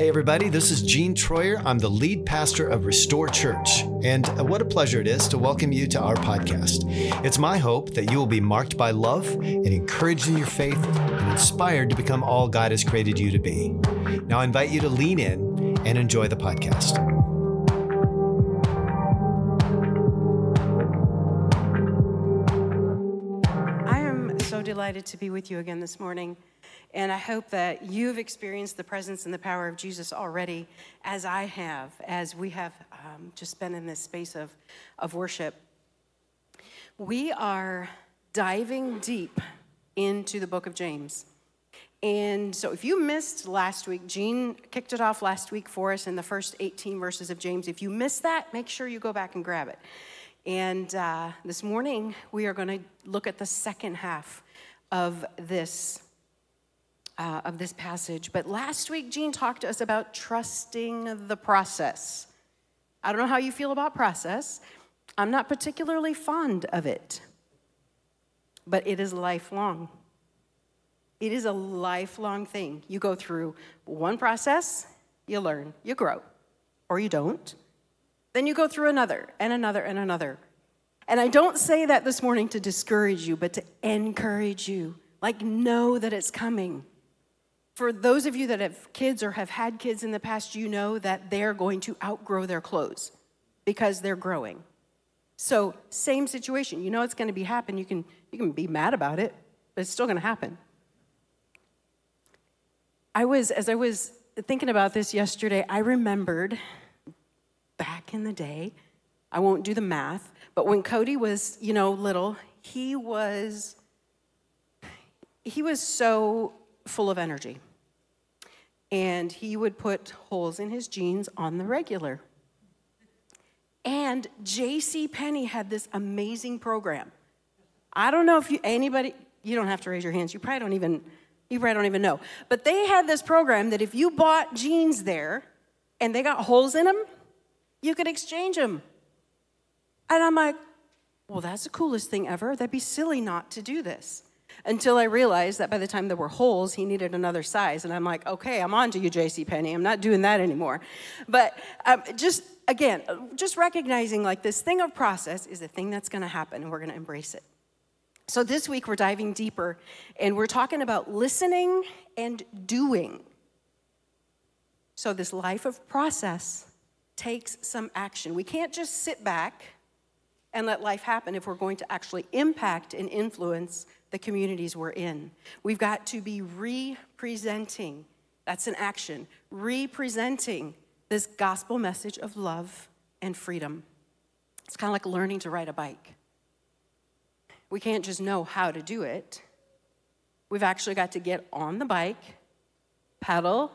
Hey, everybody, this is Gene Troyer. I'm the lead pastor of Restor Church. And uh, what a pleasure it is to welcome you to our podcast. It's my hope that you will be marked by love and encouraged in your faith and inspired to become all God has created you to be. Now, I invite you to lean in and enjoy the podcast. I am so delighted to be with you again this morning. And I hope that you've experienced the presence and the power of Jesus already, as I have, as we have um, just been in this space of, of worship. We are diving deep into the book of James. And so, if you missed last week, Gene kicked it off last week for us in the first 18 verses of James. If you missed that, make sure you go back and grab it. And uh, this morning, we are going to look at the second half of this uh, of this passage. But last week, Gene talked to us about trusting the process. I don't know how you feel about process. I'm not particularly fond of it, but it is lifelong. It is a lifelong thing. You go through one process, you learn, you grow, or you don't. Then you go through another and another and another. And I don't say that this morning to discourage you, but to encourage you. Like, know that it's coming for those of you that have kids or have had kids in the past, you know that they're going to outgrow their clothes because they're growing. So, same situation. You know it's going to be happen. You can you can be mad about it, but it's still going to happen. I was as I was thinking about this yesterday, I remembered back in the day, I won't do the math, but when Cody was, you know, little, he was he was so full of energy and he would put holes in his jeans on the regular. And J.C. Penney had this amazing program. I don't know if you anybody you don't have to raise your hands. You probably don't even you probably don't even know. But they had this program that if you bought jeans there and they got holes in them, you could exchange them. And I'm like, well, that's the coolest thing ever. That'd be silly not to do this until I realized that by the time there were holes, he needed another size. And I'm like, okay, I'm on to you, J.C. Penney. I'm not doing that anymore. But um, just again, just recognizing like this thing of process is a thing that's going to happen, and we're going to embrace it. So this week we're diving deeper, and we're talking about listening and doing. So this life of process takes some action. We can't just sit back and let life happen if we're going to actually impact and influence the communities we're in. We've got to be representing, that's an action, representing this gospel message of love and freedom. It's kind of like learning to ride a bike. We can't just know how to do it. We've actually got to get on the bike, pedal,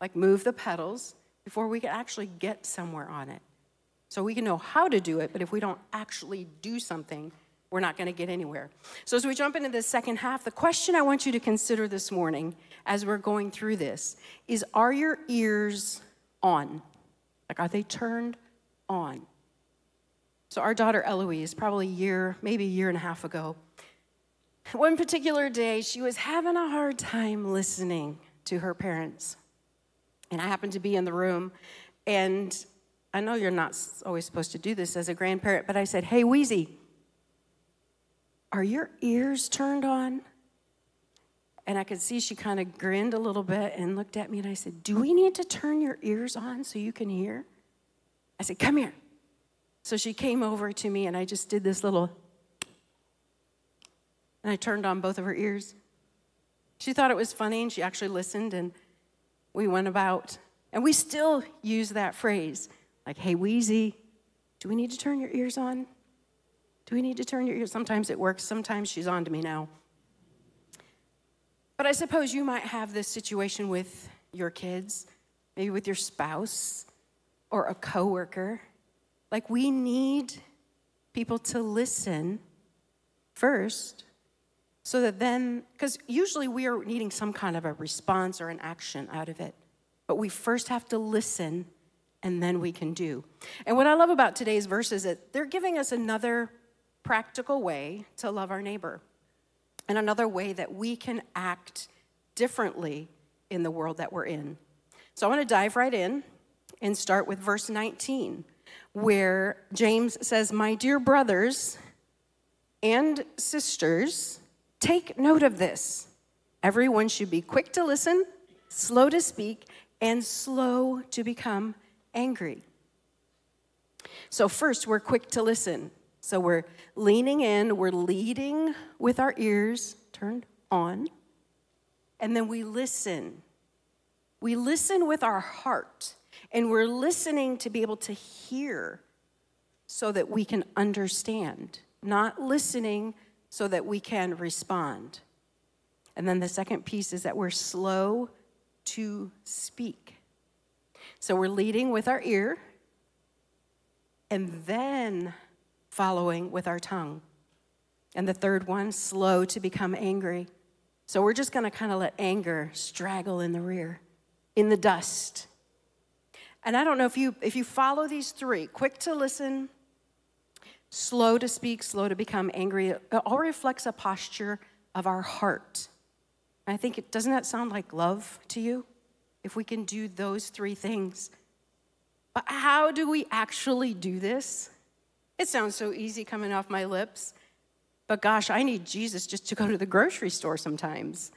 like move the pedals, before we can actually get somewhere on it. So we can know how to do it, but if we don't actually do something, we're not going to get anywhere. So, as we jump into the second half, the question I want you to consider this morning as we're going through this is Are your ears on? Like, are they turned on? So, our daughter Eloise, probably a year, maybe a year and a half ago, one particular day, she was having a hard time listening to her parents. And I happened to be in the room, and I know you're not always supposed to do this as a grandparent, but I said, Hey, Wheezy, are your ears turned on? And I could see she kind of grinned a little bit and looked at me, and I said, Do we need to turn your ears on so you can hear? I said, Come here. So she came over to me, and I just did this little, and I turned on both of her ears. She thought it was funny, and she actually listened, and we went about. And we still use that phrase like, Hey, Wheezy, do we need to turn your ears on? Do we need to turn your ears? Sometimes it works, sometimes she's on to me now. But I suppose you might have this situation with your kids, maybe with your spouse or a coworker. Like we need people to listen first so that then because usually we are needing some kind of a response or an action out of it. But we first have to listen and then we can do. And what I love about today's verse is that they're giving us another practical way to love our neighbor and another way that we can act differently in the world that we're in. So I want to dive right in and start with verse 19, where James says, My dear brothers and sisters, take note of this. Everyone should be quick to listen, slow to speak, and slow to become angry. So, first, we're quick to listen. So, we're leaning in, we're leading with our ears turned on, and then we listen. We listen with our heart, and we're listening to be able to hear so that we can understand, not listening so that we can respond. And then the second piece is that we're slow to speak. So we're leading with our ear and then following with our tongue. And the third one, slow to become angry. So we're just going to kind of let anger straggle in the rear, in the dust. And I don't know if you if you follow these three, quick to listen, slow to speak, slow to become angry, it all reflects a posture of our heart. I think it doesn't that sound like love to you? If we can do those three things. But how do we actually do this? It sounds so easy coming off my lips. But gosh, I need Jesus just to go to the grocery store sometimes,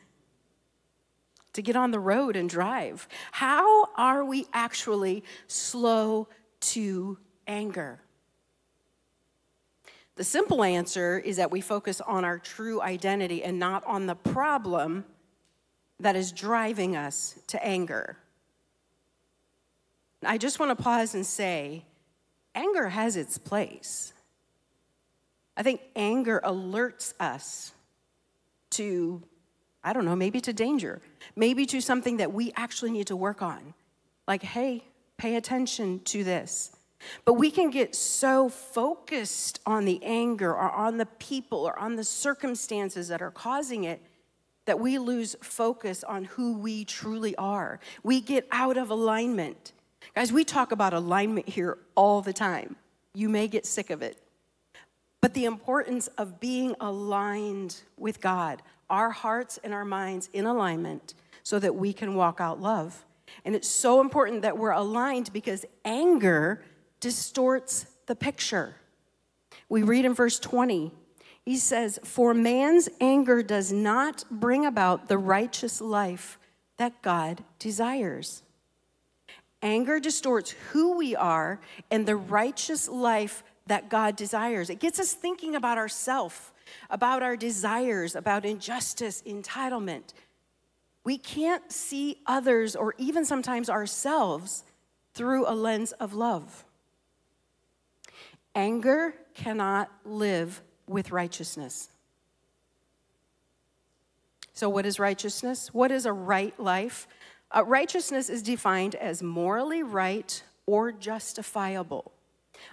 to get on the road and drive. How are we actually slow to anger? The simple answer is that we focus on our true identity and not on the problem that is driving us to anger. I just want to pause and say anger has its place. I think anger alerts us to, I don't know, maybe to danger, maybe to something that we actually need to work on. Like, hey, pay attention to this. But we can get so focused on the anger or on the people or on the circumstances that are causing it that we lose focus on who we truly are. We get out of alignment. Guys, we talk about alignment here all the time. You may get sick of it. But the importance of being aligned with God, our hearts and our minds in alignment, so that we can walk out love. And it's so important that we're aligned because anger distorts the picture. We read in verse 20, he says, For man's anger does not bring about the righteous life that God desires. Anger distorts who we are and the righteous life that God desires. It gets us thinking about ourselves, about our desires, about injustice, entitlement. We can't see others or even sometimes ourselves through a lens of love. Anger cannot live with righteousness. So, what is righteousness? What is a right life? Uh, righteousness is defined as morally right or justifiable.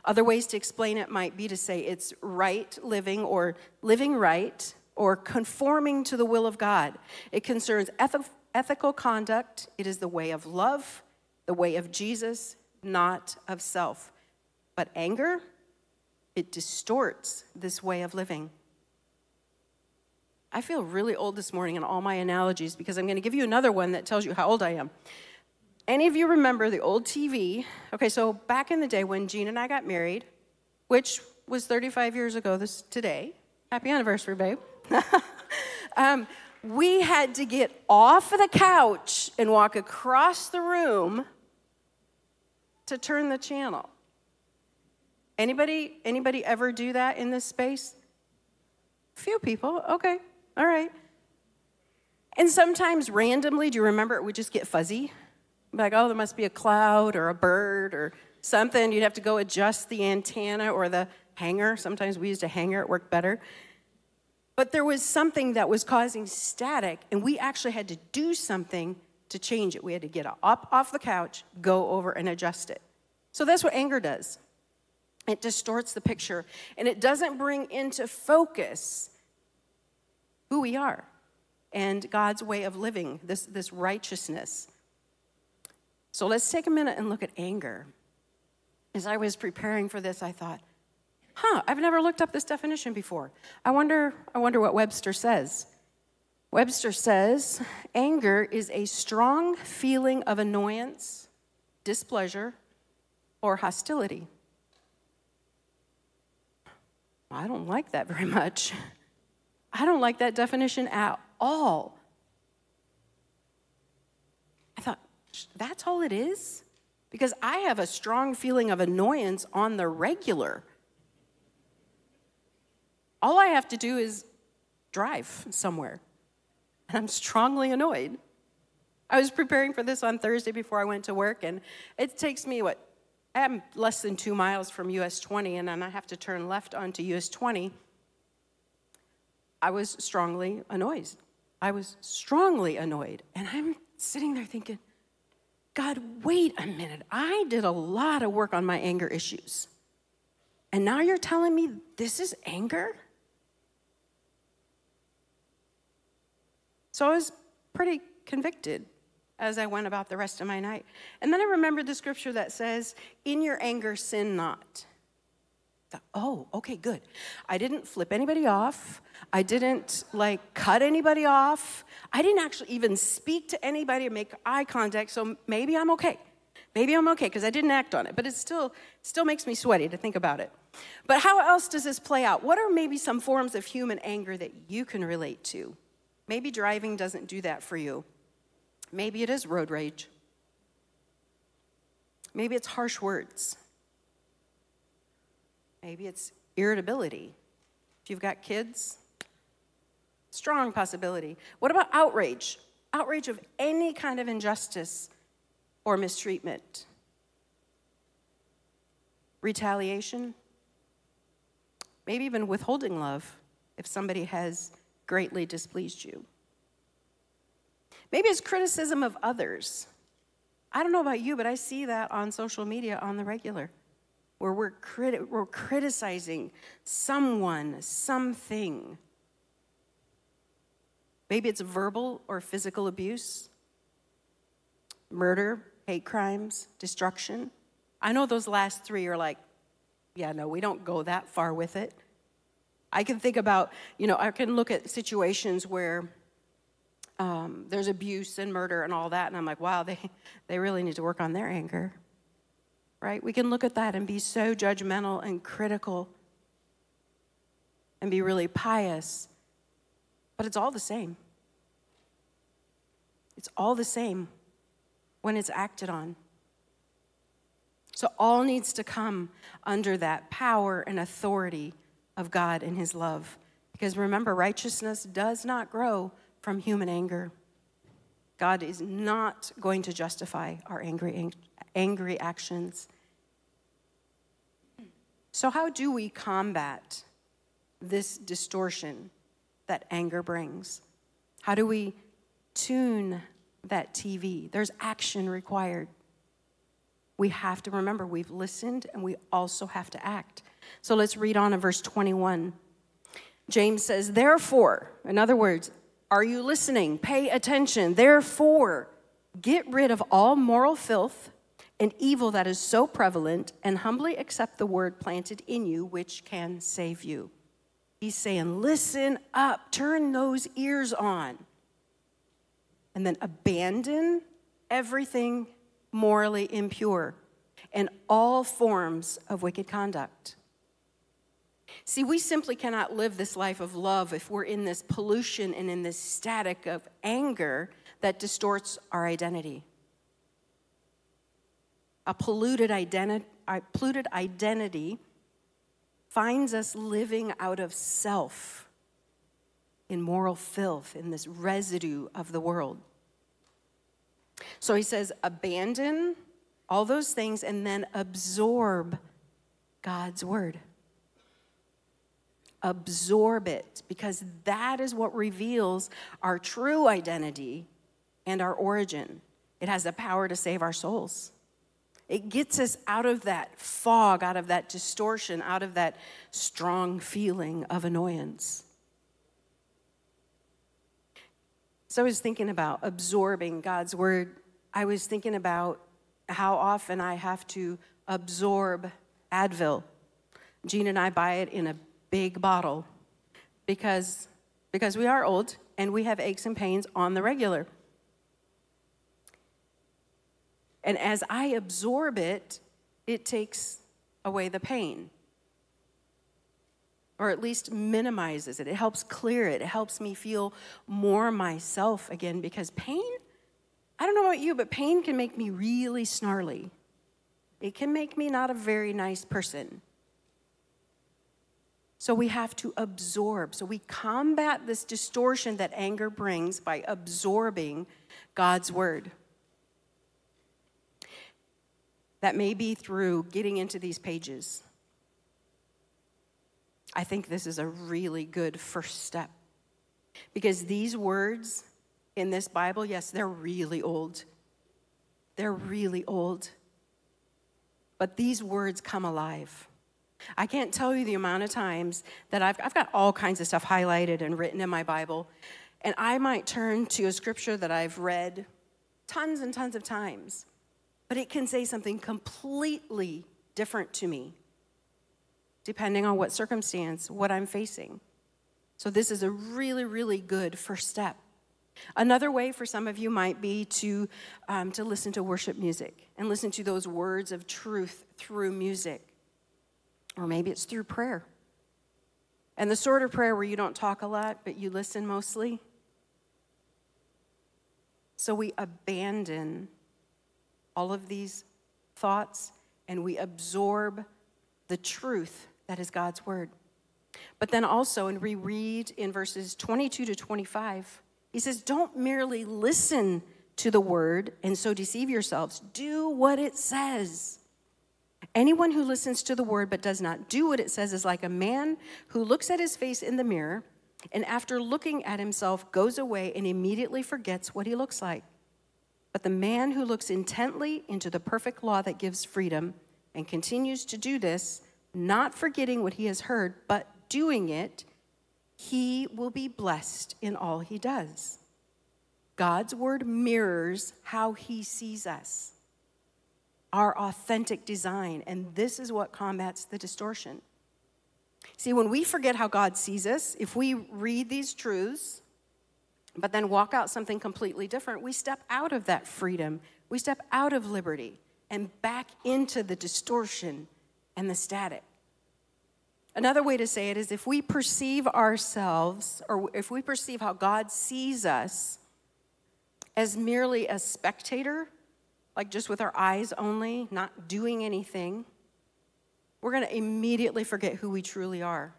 Other ways to explain it might be to say it's right living or living right or conforming to the will of God. It concerns eth- ethical conduct, it is the way of love, the way of Jesus, not of self. But anger, it distorts this way of living. I feel really old this morning in all my analogies because I'm going to give you another one that tells you how old I am. Any of you remember the old TV? Okay, so back in the day when Gene and I got married, which was 35 years ago this today. Happy anniversary, babe. um, we had to get off of the couch and walk across the room to turn the channel. Anybody anybody ever do that in this space? Few people. Okay. All right. And sometimes randomly, do you remember it would just get fuzzy? Like, oh, there must be a cloud or a bird or something. You'd have to go adjust the antenna or the hanger. Sometimes we used a hanger, it worked better. But there was something that was causing static, and we actually had to do something to change it. We had to get up off the couch, go over, and adjust it. So that's what anger does it distorts the picture, and it doesn't bring into focus who we are and God's way of living, this, this righteousness. So let's take a minute and look at anger. As I was preparing for this, I thought, huh, I've never looked up this definition before. I wonder, I wonder what Webster says. Webster says anger is a strong feeling of annoyance, displeasure, or hostility. I don't like that very much. I don't like that definition at all. I thought, that's all it is? Because I have a strong feeling of annoyance on the regular. All I have to do is drive somewhere, and I'm strongly annoyed. I was preparing for this on Thursday before I went to work, and it takes me, what, I'm less than two miles from US 20, and then I have to turn left onto US 20. I was strongly annoyed. I was strongly annoyed. And I'm sitting there thinking, God, wait a minute. I did a lot of work on my anger issues. And now you're telling me this is anger? So I was pretty convicted as I went about the rest of my night. And then I remembered the scripture that says, In your anger, sin not. Oh, okay, good. I didn't flip anybody off. I didn't like cut anybody off. I didn't actually even speak to anybody or make eye contact. So maybe I'm okay. Maybe I'm okay because I didn't act on it. But it still still makes me sweaty to think about it. But how else does this play out? What are maybe some forms of human anger that you can relate to? Maybe driving doesn't do that for you. Maybe it is road rage. Maybe it's harsh words. Maybe it's irritability. If you've got kids, strong possibility. What about outrage? Outrage of any kind of injustice or mistreatment. Retaliation. Maybe even withholding love if somebody has greatly displeased you. Maybe it's criticism of others. I don't know about you, but I see that on social media on the regular, where we're, criti- we're criticizing someone, something. Maybe it's verbal or physical abuse, murder, hate crimes, destruction. I know those last three are like, yeah, no, we don't go that far with it. I can think about, you know, I can look at situations where um, there's abuse and murder and all that. And I'm like, wow, they, they really need to work on their anger, right? We can look at that and be so judgmental and critical and be really pious, but it's all the same. It's all the same when it's acted on. So, all needs to come under that power and authority of God and His love. Because remember, righteousness does not grow from human anger. God is not going to justify our angry, angry actions. So, how do we combat this distortion that anger brings? How do we tune that TV? There's action required. We have to remember we've listened and we also have to act. So let's read on in verse 21. James says, Therefore, in other words, are you listening? Pay attention. Therefore, get rid of all moral filth and evil that is so prevalent, and humbly accept the word planted in you, which can save you. He's saying, listen up, turn those ears on, and then abandon everything morally impure and all forms of wicked conduct. See, we simply cannot live this life of love if we're in this pollution and in this static of anger that distorts our identity. A polluted, identi- a polluted identity finds us living out of self in moral filth, in this residue of the world. So he says, abandon all those things and then absorb God's word absorb it because that is what reveals our true identity and our origin. It has the power to save our souls. It gets us out of that fog, out of that distortion, out of that strong feeling of annoyance. So I was thinking about absorbing God's word. I was thinking about how often I have to absorb Advil. Gene and I buy it in a big bottle because, because we are old and we have aches and pains on the regular. And as I absorb it, it takes away the pain. Or at least minimizes it. It helps clear it. It helps me feel more myself again because pain, I don't know about you, but pain can make me really snarly. It can make me not a very nice person. So we have to absorb. So we combat this distortion that anger brings by absorbing God's word. That may be through getting into these pages. I think this is a really good first step. Because these words in this Bible, yes, they're really old. They're really old. But these words come alive. I can't tell you the amount of times that I've, I've got all kinds of stuff highlighted and written in my Bible, and I might turn to a scripture that I've read tons and tons of times, but it can say something completely different to me, depending on what circumstance, what I'm facing. So, this is a really, really good first step. Another way for some of you might be to, um, to listen to worship music and listen to those words of truth through music. Or maybe it's through prayer. And the sort of prayer where you don't talk a lot, but you listen mostly. So we abandon all of these thoughts and we absorb the truth that is God's word. But then also, and we read in verses 22 to 25, he says, Don't merely listen to the word and so deceive yourselves. Do what it says. Anyone who listens to the word but does not do what it says is like a man who looks at his face in the mirror and after looking at himself goes away and immediately forgets what he looks like. But the man who looks intently into the perfect law that gives freedom and continues to do this, not forgetting what he has heard, but doing it, he will be blessed in all he does. God's word mirrors how he sees us our authentic design. And this is what combats the distortion. See, when we forget how God sees us, if we read these truths, but then walk out something completely different, we step out of that freedom. We step out of liberty and back into the distortion and the static. Another way to say it is if we perceive ourselves, or if we perceive how God sees us as merely a spectator like just with our eyes only, not doing anything, we're going to immediately forget who we truly are.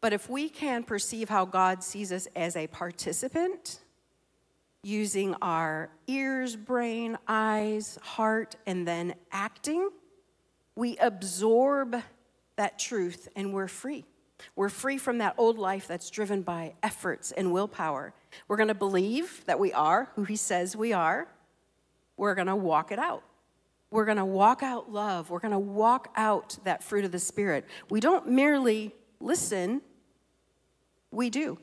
But if we can perceive how God sees us as a participant, using our ears, brain, eyes, heart, and then acting, we absorb that truth and we're free. We're free from that old life that's driven by efforts and willpower. We're going to believe that we are who He says we are. We're going to walk it out. We're going to walk out love. We're going to walk out that fruit of the Spirit. We don't merely listen, we do.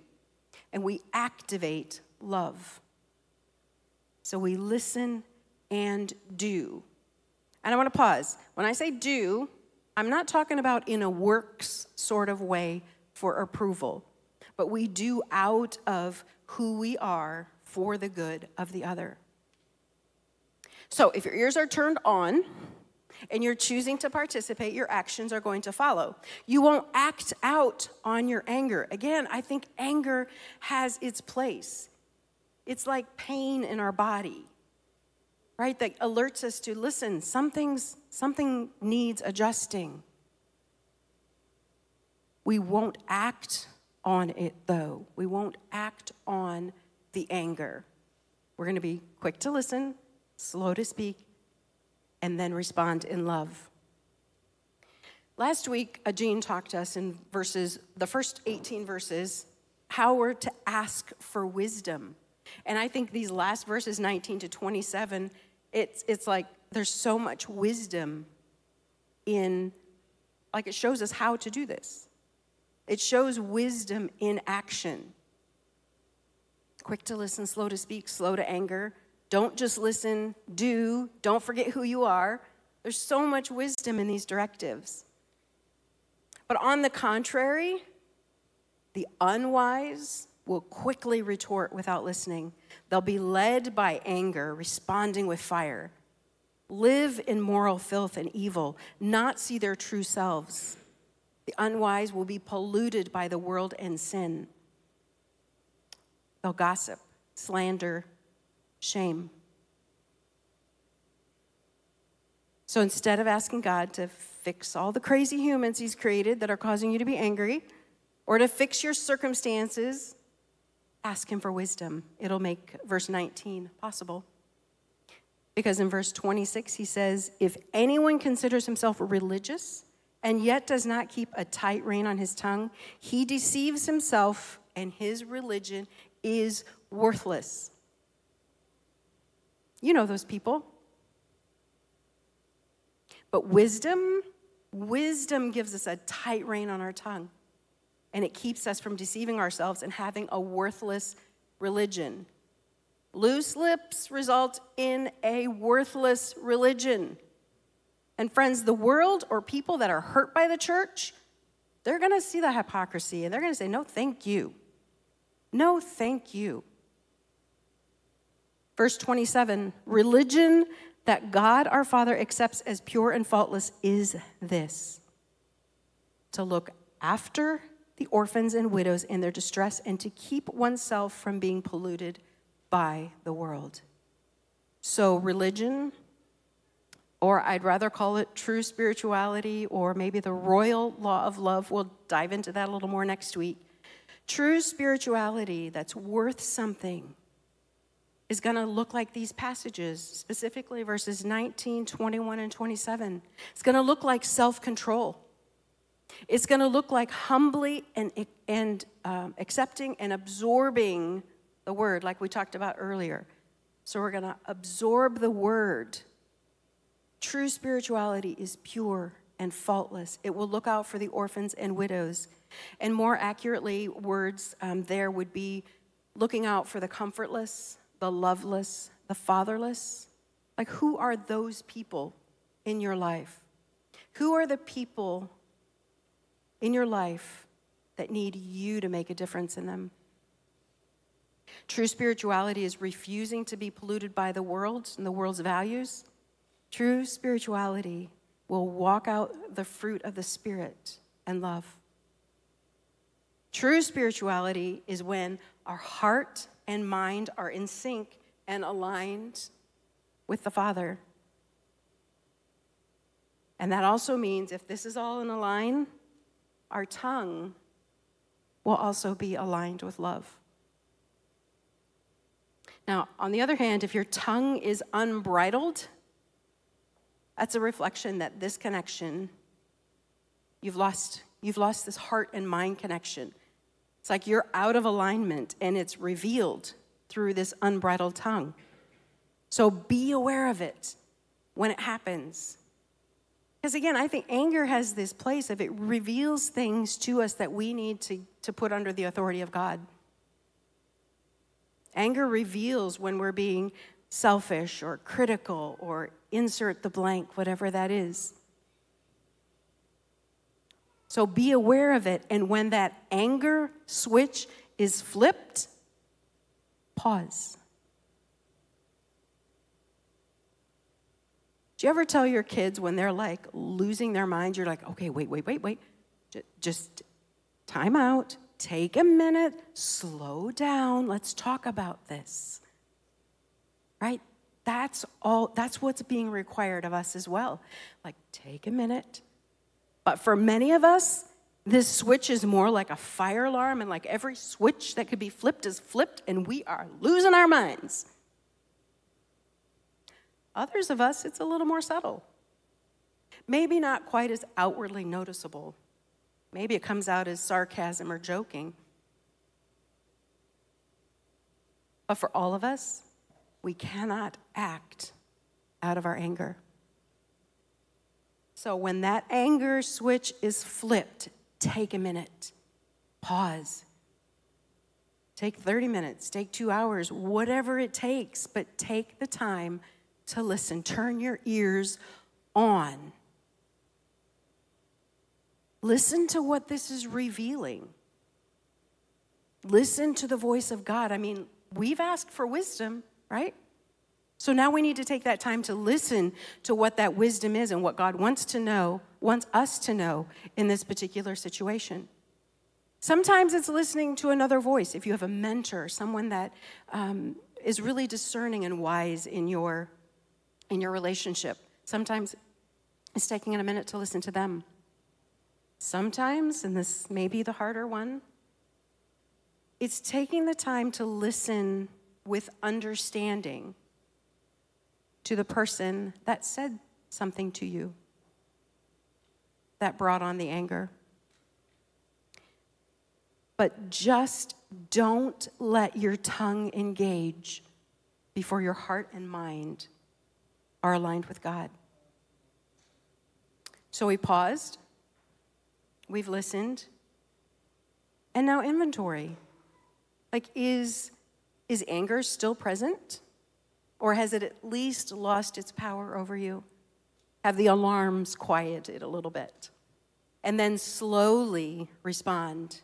And we activate love. So we listen and do. And I want to pause. When I say do, I'm not talking about in a works sort of way for approval, but we do out of who we are for the good of the other. So if your ears are turned on, and you're choosing to participate, your actions are going to follow. You won't act out on your anger. Again, I think anger has its place. It's like pain in our body, right? That alerts us to listen, something's, something needs adjusting. We won't act on it though. We won't act on the anger. We're going to be quick to listen, slow to speak, and then respond in love. Last week, Gene talked to us in verses, the first 18 verses, how we're to ask for wisdom. And I think these last verses, 19 to 27, it's, it's like there's so much wisdom in, like it shows us how to do this. It shows wisdom in action. Quick to listen, slow to speak, slow to anger. Don't just listen, do. Don't forget who you are. There's so much wisdom in these directives. But on the contrary, The unwise will quickly retort without listening. They'll be led by anger, responding with fire. Live in moral filth and evil, not see their true selves. The unwise will be polluted by the world and sin. They'll gossip, slander, shame. So instead of asking God to fix all the crazy humans He's created that are causing you to be angry, or to fix your circumstances, ask Him for wisdom. It'll make verse 19 possible. Because in verse 26, He says, If anyone considers himself religious and yet does not keep a tight rein on his tongue, he deceives himself and his religion is worthless. You know those people. But wisdom, wisdom gives us a tight rein on our tongue. And it keeps us from deceiving ourselves and having a worthless religion. Loose lips result in a worthless religion. And friends, the world or people that are hurt by the church, they're going to see the hypocrisy and they're going to say, No, thank you. No, thank you. Verse 27 religion that God our Father accepts as pure and faultless is this to look after the orphans and widows in their distress and to keep oneself from being polluted by the world. So, religion, or I'd rather call it true spirituality, or maybe the royal law of love. We'll dive into that a little more next week. True spirituality that's worth something is going to look like these passages, specifically verses 19, 21, and 27. It's going to look like self control. It's going to look like humbly and, and um, accepting and absorbing the word, like we talked about earlier. So we're going to absorb the word. True spirituality is pure and faultless. It will look out for the orphans and widows. And more accurately, words um, there would be looking out for the comfortless, the loveless, the fatherless? Like, who are those people in your life? Who are the people in your life that need you to make a difference in them? True spirituality is refusing to be polluted by the world and the world's values. True spirituality will walk out the fruit of the Spirit and love. True spirituality is when our heart and mind are in sync and aligned with the Father. And that also means if this is all in a line, our tongue will also be aligned with love. Now, on the other hand, if your tongue is unbridled, that's a reflection that this connection, you've lost, you've lost this heart and mind connection. It's like you're out of alignment and it's revealed through this unbridled tongue. So be aware of it when it happens. Because again, I think anger has this place of it reveals things to us that we need to, to put under the authority of God. Anger reveals when we're being selfish or critical or insert the blank, whatever that is. So be aware of it. And when that anger switch is flipped, pause. Do you ever tell your kids when they're like losing their mind, you're like, okay, wait, wait, wait, wait. Just time out, take a minute, slow down, let's talk about this. Right? That's all, that's what's being required of us as well. Like, take a minute, but for many of us, this switch is more like a fire alarm, and like every switch that could be flipped is flipped, and we are losing our minds. Others of us, it's a little more subtle. Maybe not quite as outwardly noticeable. Maybe it comes out as sarcasm or joking. But for all of us, we cannot act out of our anger. So when that anger switch is flipped, take a minute, pause. Take 30 minutes, take two hours, whatever it takes, but take the time to listen. Turn your ears on. Listen to what this is revealing. Listen to the voice of God. I mean, we've asked for wisdom, right? So now we need to take that time to listen to what that wisdom is and what God wants to know, wants us to know in this particular situation. Sometimes it's listening to another voice. If you have a mentor, someone that um, is really discerning and wise in your in your relationship, sometimes it's taking a minute to listen to them. Sometimes, and this may be the harder one, it's taking the time to listen with understanding to the person that said something to you that brought on the anger. But just don't let your tongue engage before your heart and mind are aligned with God. So we paused, we've listened, and now inventory. Like, is, is anger still present? Or has it at least lost its power over you? Have the alarms quieted a little bit? And then slowly respond.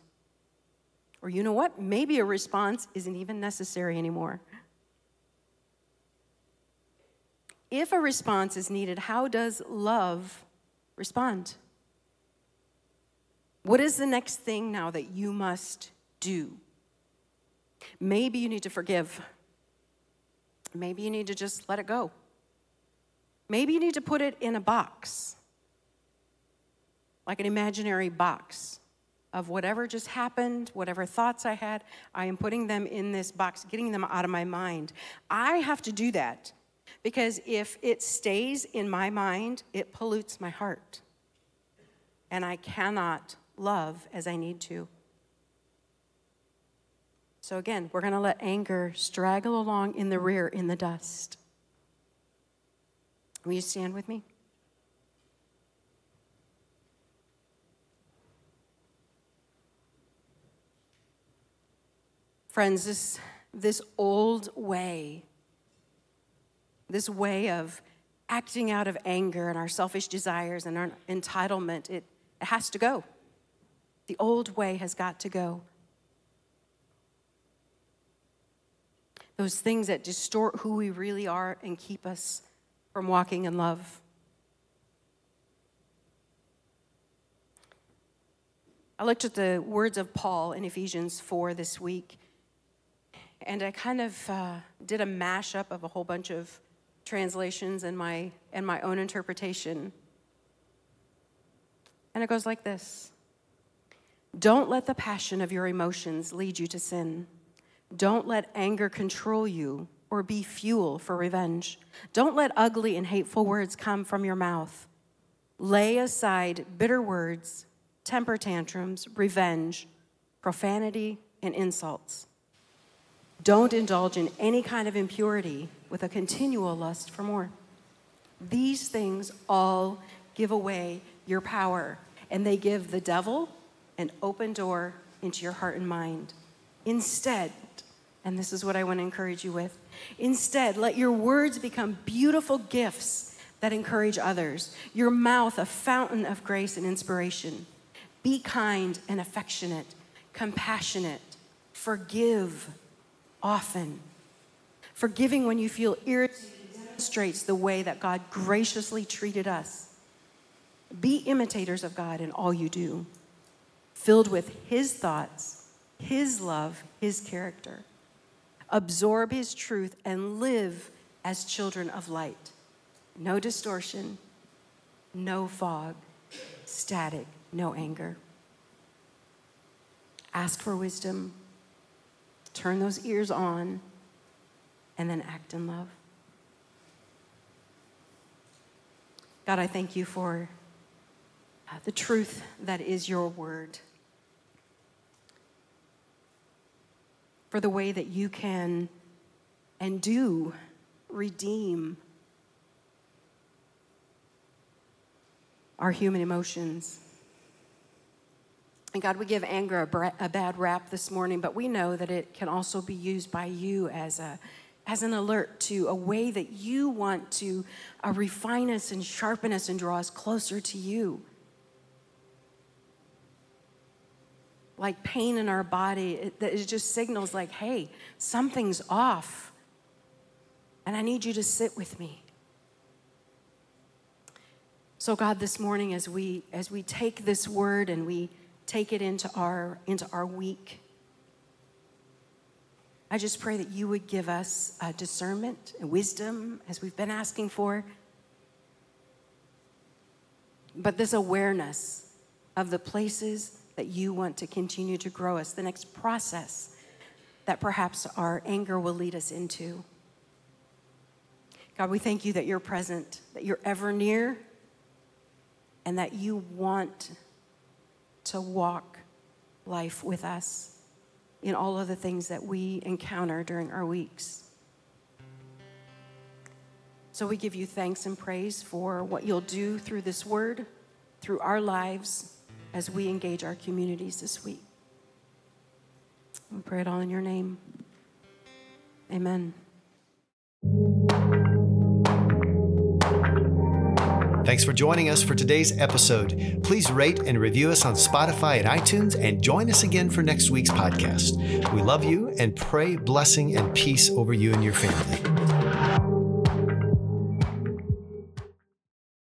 Or you know what? Maybe a response isn't even necessary anymore. If a response is needed, how does love respond? What is the next thing now that you must do? Maybe you need to forgive. Maybe you need to just let it go. Maybe you need to put it in a box, like an imaginary box of whatever just happened, whatever thoughts I had, I am putting them in this box, getting them out of my mind. I have to do that because if it stays in my mind, it pollutes my heart. And I cannot love as I need to. So, again, we're going to let anger straggle along in the rear in the dust. Will you stand with me? Friends, this, this old way, this way of acting out of anger and our selfish desires and our entitlement, it, it has to go. The old way has got to go. those things that distort who we really are and keep us from walking in love. I looked at the words of Paul in Ephesians 4 this week, and I kind of uh, did a mashup of a whole bunch of translations and my, and my own interpretation. And it goes like this Don't let the passion of your emotions lead you to sin. Don't let anger control you or be fuel for revenge. Don't let ugly and hateful words come from your mouth. Lay aside bitter words, temper tantrums, revenge, profanity, and insults. Don't indulge in any kind of impurity with a continual lust for more. These things all give away your power, and they give the devil an open door into your heart and mind. Instead, and this is what I want to encourage you with. Instead, let your words become beautiful gifts that encourage others, your mouth a fountain of grace and inspiration. Be kind and affectionate, compassionate, forgive often. Forgiving when you feel irritated demonstrates the way that God graciously treated us. Be imitators of God in all you do, filled with His thoughts, His love, His character absorb His truth, and live as children of light. No distortion, no fog, static, no anger. Ask for wisdom, turn those ears on, and then act in love. God, I thank you for the truth that is your word. for the way that you can and do redeem our human emotions. And God, we give anger a, bra- a, bad rap this morning, but we know that it can also be used by you as, a, as an alert to a way that you want to uh, refine us and sharpen us and draw us closer to you. Like pain in our body, it, that it just signals like, hey, something's off. And I need you to sit with me. So God, this morning as we as we take this word and we take it into our into our week, I just pray that you would give us uh, discernment and wisdom as we've been asking for. But this awareness of the places that you want to continue to grow us, the next process that perhaps our anger will lead us into. God, we thank you that you're present, that you're ever near, and that you want to walk life with us in all of the things that we encounter during our weeks. So we give you thanks and praise for what you'll do through this word, through our lives, as we engage our communities this week. We pray it all in your name. Amen. Thanks for joining us for today's episode. Please rate and review us on Spotify and iTunes and join us again for next week's podcast. We love you and pray blessing and peace over you and your family.